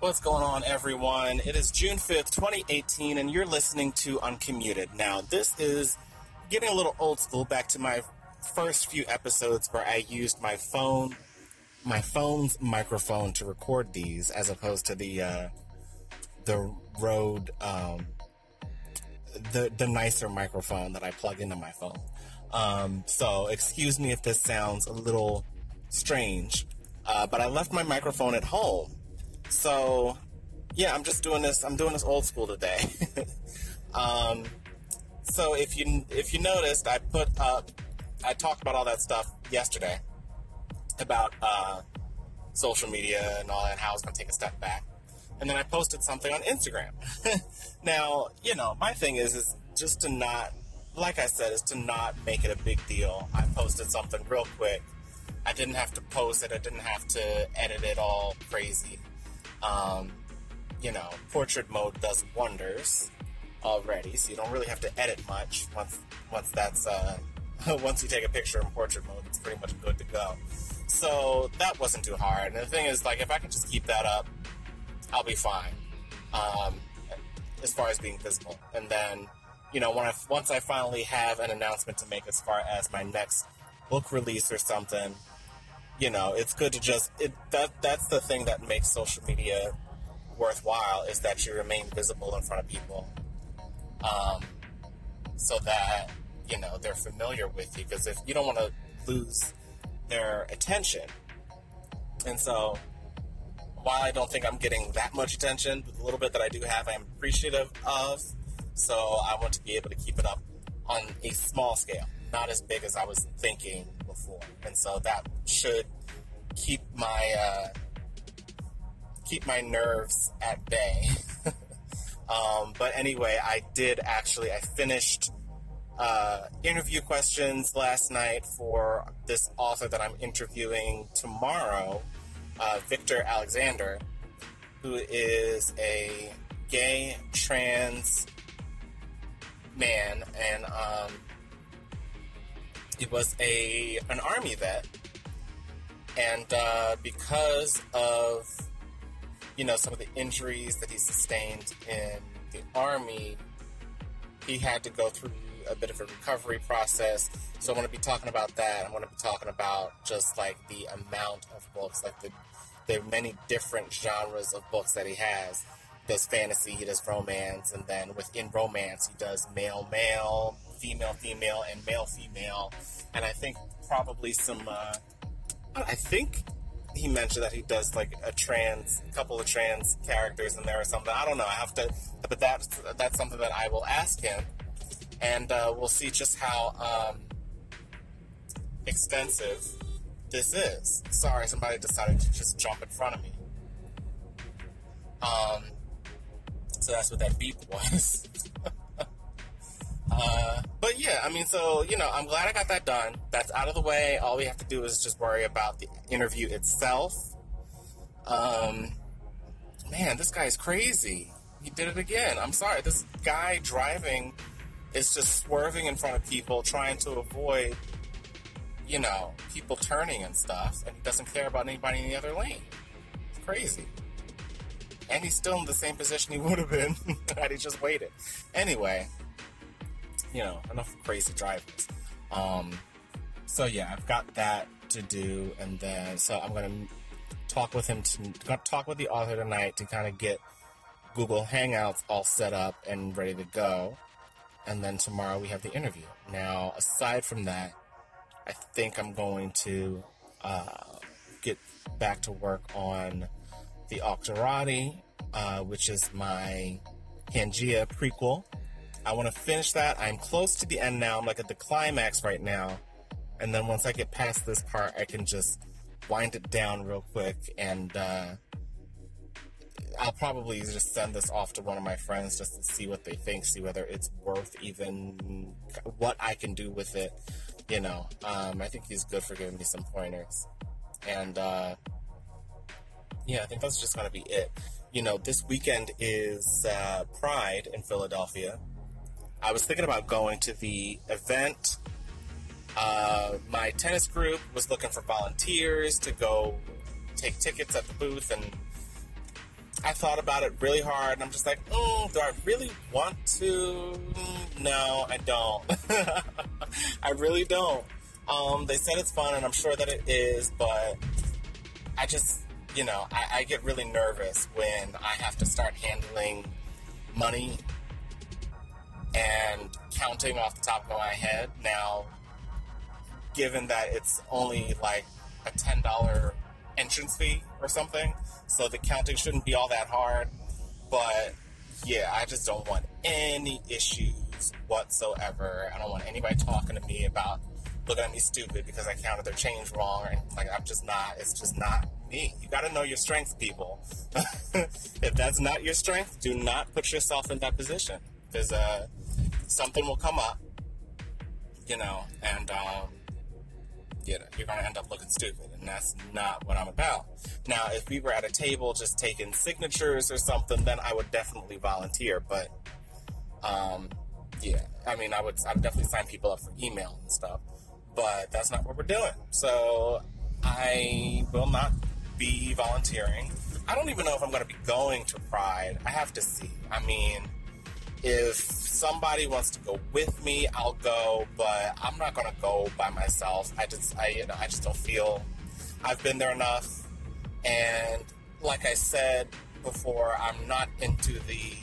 What's going on, everyone? It is June 5th, 2018, and you're listening to Uncommuted. Now, this is getting a little old school back to my first few episodes where I used my phone, my phone's microphone to record these, as opposed to the uh, the Rode, um, the the nicer microphone that I plug into my phone. Um, so, excuse me if this sounds a little strange, uh, but I left my microphone at home. So, yeah, I'm just doing this. I'm doing this old school today. um, so if you if you noticed, I put up, I talked about all that stuff yesterday about uh, social media and all that, how I was going to take a step back, and then I posted something on Instagram. now, you know, my thing is is just to not, like I said, is to not make it a big deal. I posted something real quick. I didn't have to post it. I didn't have to edit it all crazy. Um, you know, portrait mode does wonders already, so you don't really have to edit much once once that's uh, once you take a picture in portrait mode, it's pretty much good to go. So that wasn't too hard. And the thing is, like, if I can just keep that up, I'll be fine. Um, as far as being visible, and then you know, when I once I finally have an announcement to make as far as my next book release or something, you know, it's good to just it that that's the thing that makes social media worthwhile is that you remain visible in front of people, um, so that you know they're familiar with you. Because if you don't want to lose their attention, and so while I don't think I'm getting that much attention, the little bit that I do have, I'm appreciative of. So I want to be able to keep it up on a small scale, not as big as I was thinking and so that should keep my uh, keep my nerves at bay. um, but anyway, I did actually I finished uh, interview questions last night for this author that I'm interviewing tomorrow, uh, Victor Alexander, who is a gay trans man and um, he was a an army vet, and uh, because of you know some of the injuries that he sustained in the army, he had to go through a bit of a recovery process. So I'm going to be talking about that. I'm going to be talking about just like the amount of books, like the the many different genres of books that he has. He does fantasy, he does romance, and then within romance, he does male male, female female, and male female. And I think probably some. Uh, I think he mentioned that he does like a trans, couple of trans characters in there or something. I don't know. I have to, but that's that's something that I will ask him, and uh, we'll see just how um, extensive this is. Sorry, somebody decided to just jump in front of me. Um, so that's what that beep was. uh, but yeah, I mean, so you know, I'm glad I got that done. That's out of the way. All we have to do is just worry about the interview itself. Um, man, this guy's crazy. He did it again. I'm sorry. This guy driving is just swerving in front of people, trying to avoid, you know, people turning and stuff, and he doesn't care about anybody in the other lane. It's crazy. And he's still in the same position he would have been had he just waited. Anyway, you know, enough crazy drivers. Um, so yeah, I've got that to do, and then so I'm gonna talk with him to talk with the author tonight to kind of get Google Hangouts all set up and ready to go, and then tomorrow we have the interview. Now, aside from that, I think I'm going to uh, get back to work on the Octorati, uh, which is my Pangea prequel. I want to finish that. I'm close to the end now. I'm like at the climax right now. And then once I get past this part, I can just wind it down real quick and uh, I'll probably just send this off to one of my friends just to see what they think, see whether it's worth even what I can do with it. You know, um, I think he's good for giving me some pointers. And uh, yeah, I think that's just going to be it. You know, this weekend is uh, Pride in Philadelphia. I was thinking about going to the event. Uh, my tennis group was looking for volunteers to go take tickets at the booth and I thought about it really hard, and I'm just like, mm, do I really want to? No, I don't. I really don't. Um, they said it's fun, and I'm sure that it is, but I just, you know, I, I get really nervous when I have to start handling money and counting off the top of my head. Now, given that it's only like a $10 entrance fee or something, so the counting shouldn't be all that hard. But yeah, I just don't want any issues whatsoever. I don't want anybody talking to me about looking at me stupid because I counted their change wrong anything like I'm just not it's just not me. You gotta know your strength, people. if that's not your strength, do not put yourself in that position. Because uh, something will come up, you know, and um, you know, you're gonna end up looking stupid, and that's not what I'm about. Now, if we were at a table just taking signatures or something, then I would definitely volunteer. But um, yeah, I mean, I would I would definitely sign people up for email and stuff but that's not what we're doing. So I will not be volunteering. I don't even know if I'm going to be going to Pride. I have to see. I mean, if somebody wants to go with me, I'll go, but I'm not to go by myself. I just, I, you know, I just don't feel I've been there enough. And like I said before, I'm not into the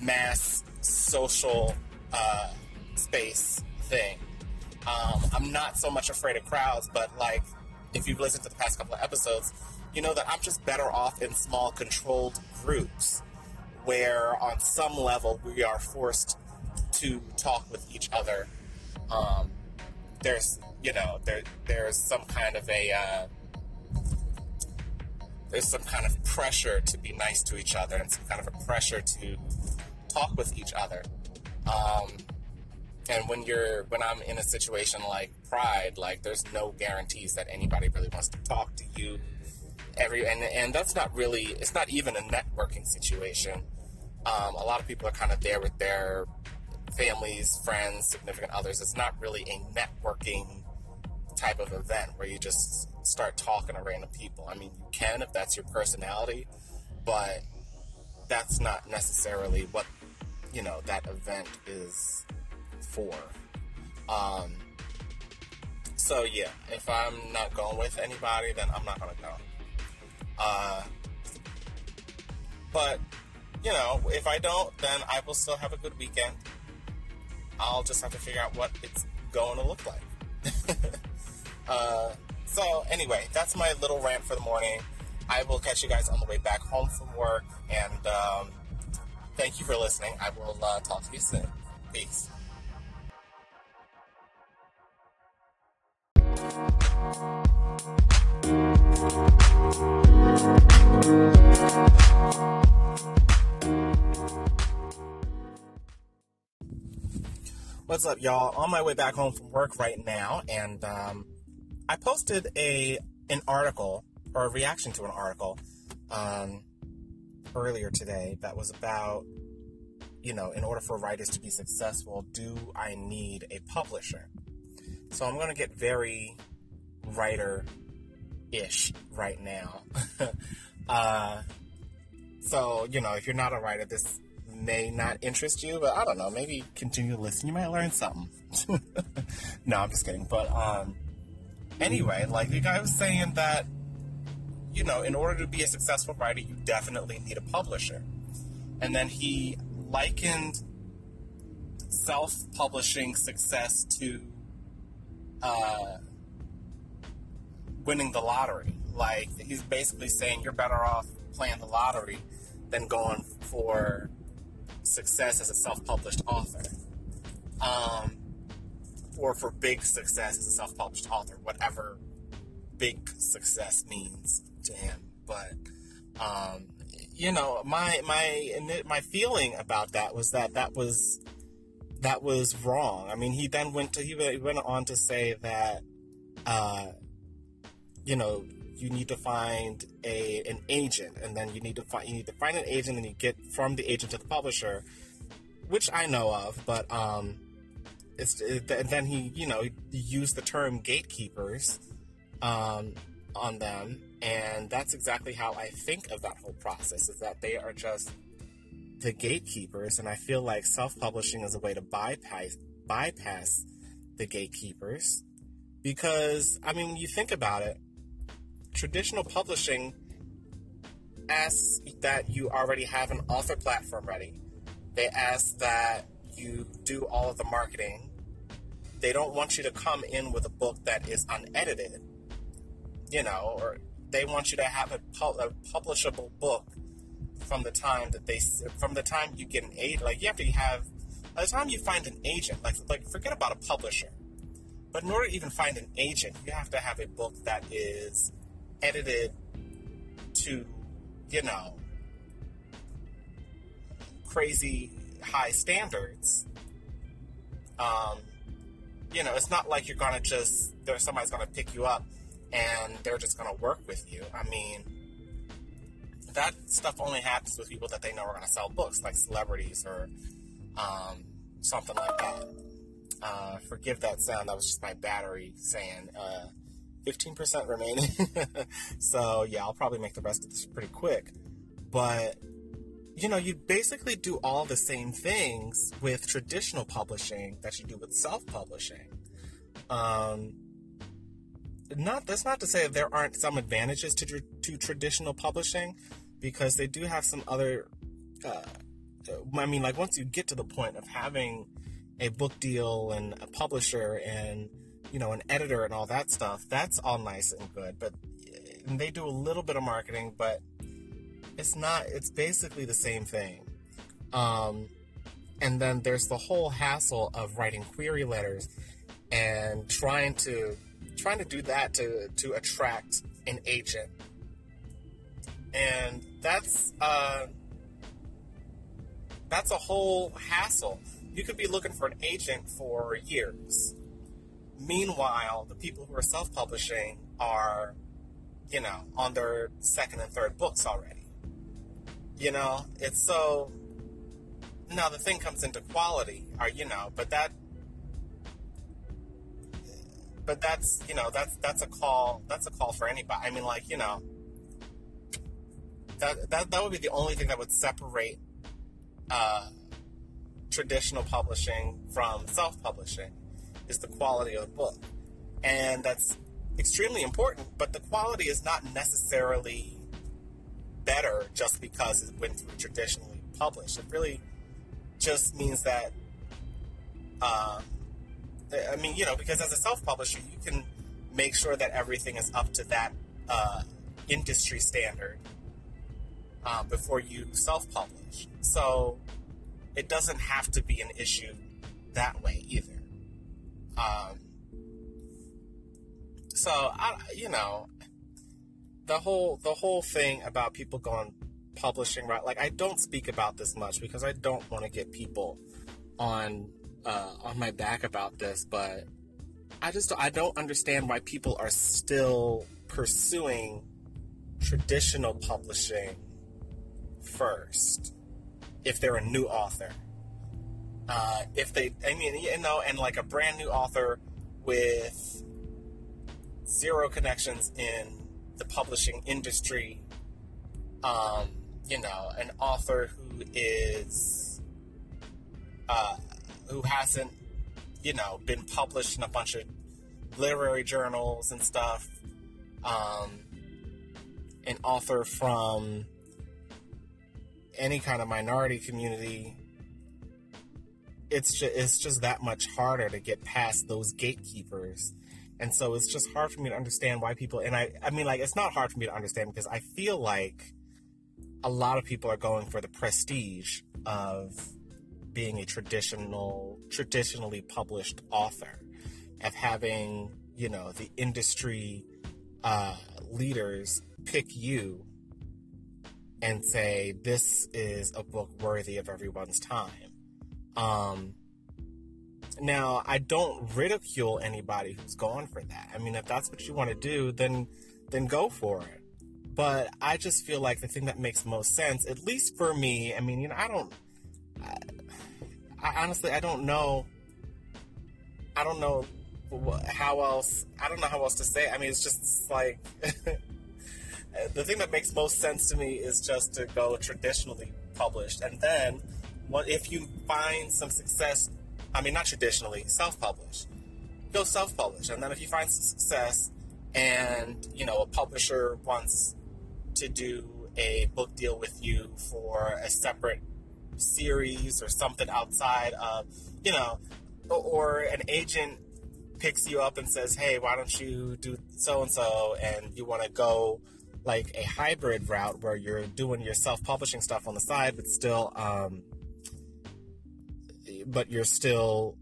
mass social uh, space thing. Um, I'm not so much afraid of crowds, but like if you've listened to the past couple of episodes, you know that I'm just better off in small, controlled groups where, on some level, we are forced to talk with each other. Um, there's, you know, there there's some kind of a uh, there's some kind of pressure to be nice to each other and some kind of a pressure to talk with each other. Um, and when you're when i'm in a situation like pride like there's no guarantees that anybody really wants to talk to you every and and that's not really it's not even a networking situation um, a lot of people are kind of there with their families friends significant others it's not really a networking type of event where you just start talking to random people i mean you can if that's your personality but that's not necessarily what you know that event is for. Um, so yeah, if I'm not going with anybody, then I'm not gonna go. Uh, but you know, if I don't, then I will still have a good weekend. I'll just have to figure out what it's going to look like. uh, so anyway, that's my little rant for the morning. I will catch you guys on the way back home from work, and um, thank you for listening. I will uh, talk to you soon. Peace. What's up, y'all? On my way back home from work right now, and um, I posted a an article or a reaction to an article um, earlier today that was about, you know, in order for writers to be successful, do I need a publisher? So I'm going to get very writer ish right now. uh, so, you know, if you're not a writer, this may not interest you, but I don't know, maybe continue to listen. You might learn something. no, I'm just kidding. But um, anyway, like the guy was saying that, you know, in order to be a successful writer, you definitely need a publisher. And then he likened self publishing success to uh, winning the lottery. Like he's basically saying you're better off playing the lottery than going for success as a self-published author, um, or for big success as a self-published author, whatever big success means to him. But um, you know, my my my feeling about that was that that was that was wrong. I mean, he then went to he went on to say that, uh, you know, you need to find a an agent, and then you need to find you need to find an agent, and you get from the agent to the publisher, which I know of, but um, it's it, then he you know used the term gatekeepers, um, on them, and that's exactly how I think of that whole process. Is that they are just the gatekeepers, and I feel like self-publishing is a way to bypass bypass the gatekeepers because I mean, you think about it, traditional publishing asks that you already have an author platform ready. They ask that you do all of the marketing. They don't want you to come in with a book that is unedited, you know, or they want you to have a, a publishable book from the time that they from the time you get an agent. Like you have to have by the time you find an agent. Like like forget about a publisher, but in order to even find an agent, you have to have a book that is edited to you know crazy high standards. Um, you know, it's not like you're gonna just there's somebody's gonna pick you up and they're just gonna work with you. I mean, that stuff only happens with people that they know are gonna sell books, like celebrities or um, something like that. Uh, forgive that sound. That was just my battery saying uh, 15% remaining. so yeah, I'll probably make the rest of this pretty quick. But you know, you basically do all the same things with traditional publishing that you do with self-publishing. Um, not that's not to say there aren't some advantages to to traditional publishing, because they do have some other. Uh, I mean, like once you get to the point of having a book deal and a publisher and you know an editor and all that stuff, that's all nice and good. But and they do a little bit of marketing, but it's not. It's basically the same thing. Um, and then there's the whole hassle of writing query letters and trying to trying to do that to to attract an agent and that's uh, that's a whole hassle. You could be looking for an agent for years. Meanwhile, the people who are self-publishing are, you know, on their second and third books already. You know, it's so. Now the thing comes into quality, or you know, but that but that's you know that's that's a call that's a call for anybody. I mean, like you know, that that that would be the only thing that would separate uh, traditional publishing from self-publishing is the quality of the book, and that's extremely important. But the quality is not necessarily better just because it went through traditionally published. It really just means that. Um, I mean, you know, because as a self-publisher, you can make sure that everything is up to that uh, industry standard uh, before you self-publish. So it doesn't have to be an issue that way either. Um, so I, you know, the whole the whole thing about people going publishing right, like I don't speak about this much because I don't want to get people on uh, on my back about this, but I just I don't understand why people are still pursuing traditional publishing first if they're a new author. Uh, if they, I mean, you know, and like a brand new author with zero connections in the publishing industry, um, you know, an author who is, uh, who hasn't, you know, been published in a bunch of literary journals and stuff, um, an author from any kind of minority community, it's just, it's just that much harder to get past those gatekeepers. And so it's just hard for me to understand why people, and I, I mean, like, it's not hard for me to understand because I feel like a lot of people are going for the prestige of being a traditional, traditionally published author, of having, you know, the industry uh, leaders pick you and say this is a book worthy of everyone's time. Um, now, I don't ridicule anybody who's going for that. I mean, if that's what you want to do, then then go for it. But I just feel like the thing that makes most sense, at least for me, I mean, you know, I don't. I, I honestly, I don't know. I don't know how else? I don't know how else to say. It. I mean, it's just like the thing that makes most sense to me is just to go traditionally published, and then what if you find some success? I mean, not traditionally, self-published. Go self-publish, and then if you find success, and you know a publisher wants to do a book deal with you for a separate series or something outside of, you know, or an agent picks you up and says, hey, why don't you do so and so, and you want to go like a hybrid route where you're doing your self-publishing stuff on the side, but still, um, but you're still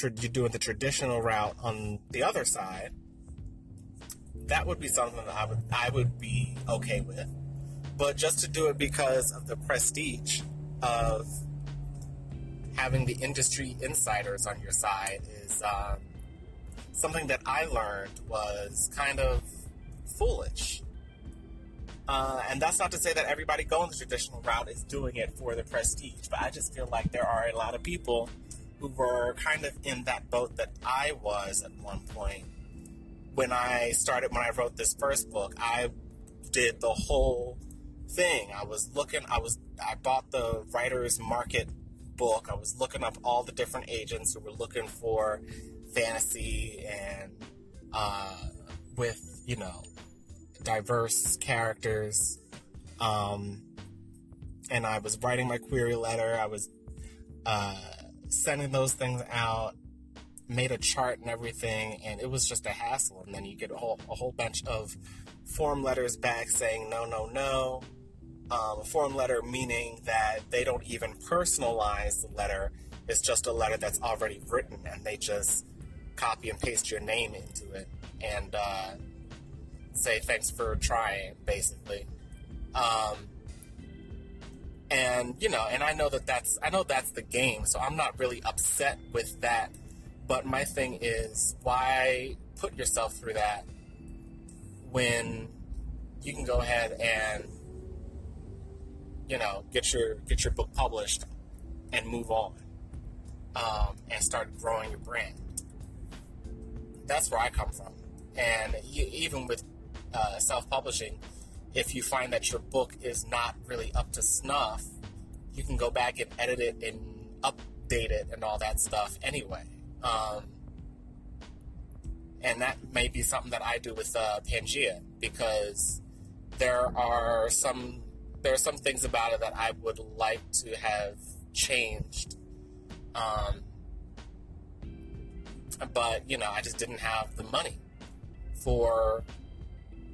you're doing the traditional route on the other side. That would be something that I would I would be okay with, but just to do it because of the prestige of having the industry insiders on your side is um, something that I learned was kind of foolish. Uh, and that's not to say that everybody going the traditional route is doing it for the prestige, but I just feel like there are a lot of people who were kind of in that boat that I was at one point. When I started, when I wrote this first book, I did the whole thing. I was looking, I was, I bought the writer's market book. I was looking up all the different agents who were looking for fantasy and uh, with, you know, diverse characters. Um, and I was writing my query letter. I was uh, sending those things out, made a chart and everything, and it was just a hassle. And then you get a whole, a whole bunch of form letters back saying no, no, no um, a form letter meaning that they don't even personalize the letter. It's just a letter that's already written, and they just copy and paste your name into it and uh, say thanks for trying, basically. Um, and you know, and I know that that's I know that's the game, so I'm not really upset with that. But my thing is, why put yourself through that when you can go ahead and you know, get your get your book published and move on, um, and start growing your brand. That's where I come from, and even with uh, self-publishing, if you find that your book is not really up to snuff, you can go back and edit it and update it and all that stuff anyway. Um, and that may be something that I do with uh, Pangea because there are some there are some things about it that I would like to have changed. Um, but you know, I just didn't have the money for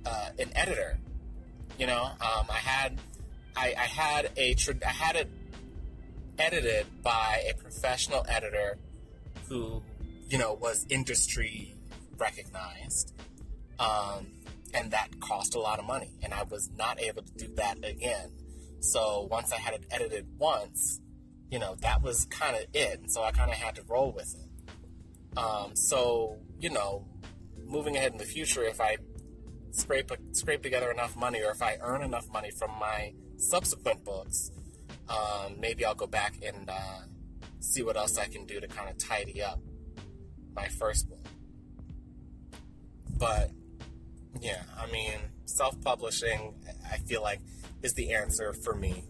uh, an editor. You know, um, I had I, I had a I had it edited by a professional editor who you know was industry recognized. Um, and that cost a lot of money and i was not able to do that again so once i had it edited once you know that was kind of it and so i kind of had to roll with it um, so you know moving ahead in the future if i scrape scrape together enough money or if i earn enough money from my subsequent books um, maybe i'll go back and uh, see what else i can do to kind of tidy up my first book but yeah, I mean, self publishing, I feel like, is the answer for me.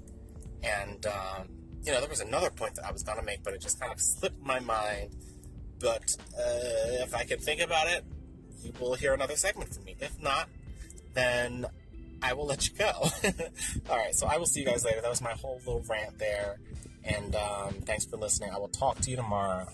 And, um, you know, there was another point that I was going to make, but it just kind of slipped my mind. But uh, if I can think about it, you will hear another segment from me. If not, then I will let you go. All right, so I will see you guys later. That was my whole little rant there. And um, thanks for listening. I will talk to you tomorrow.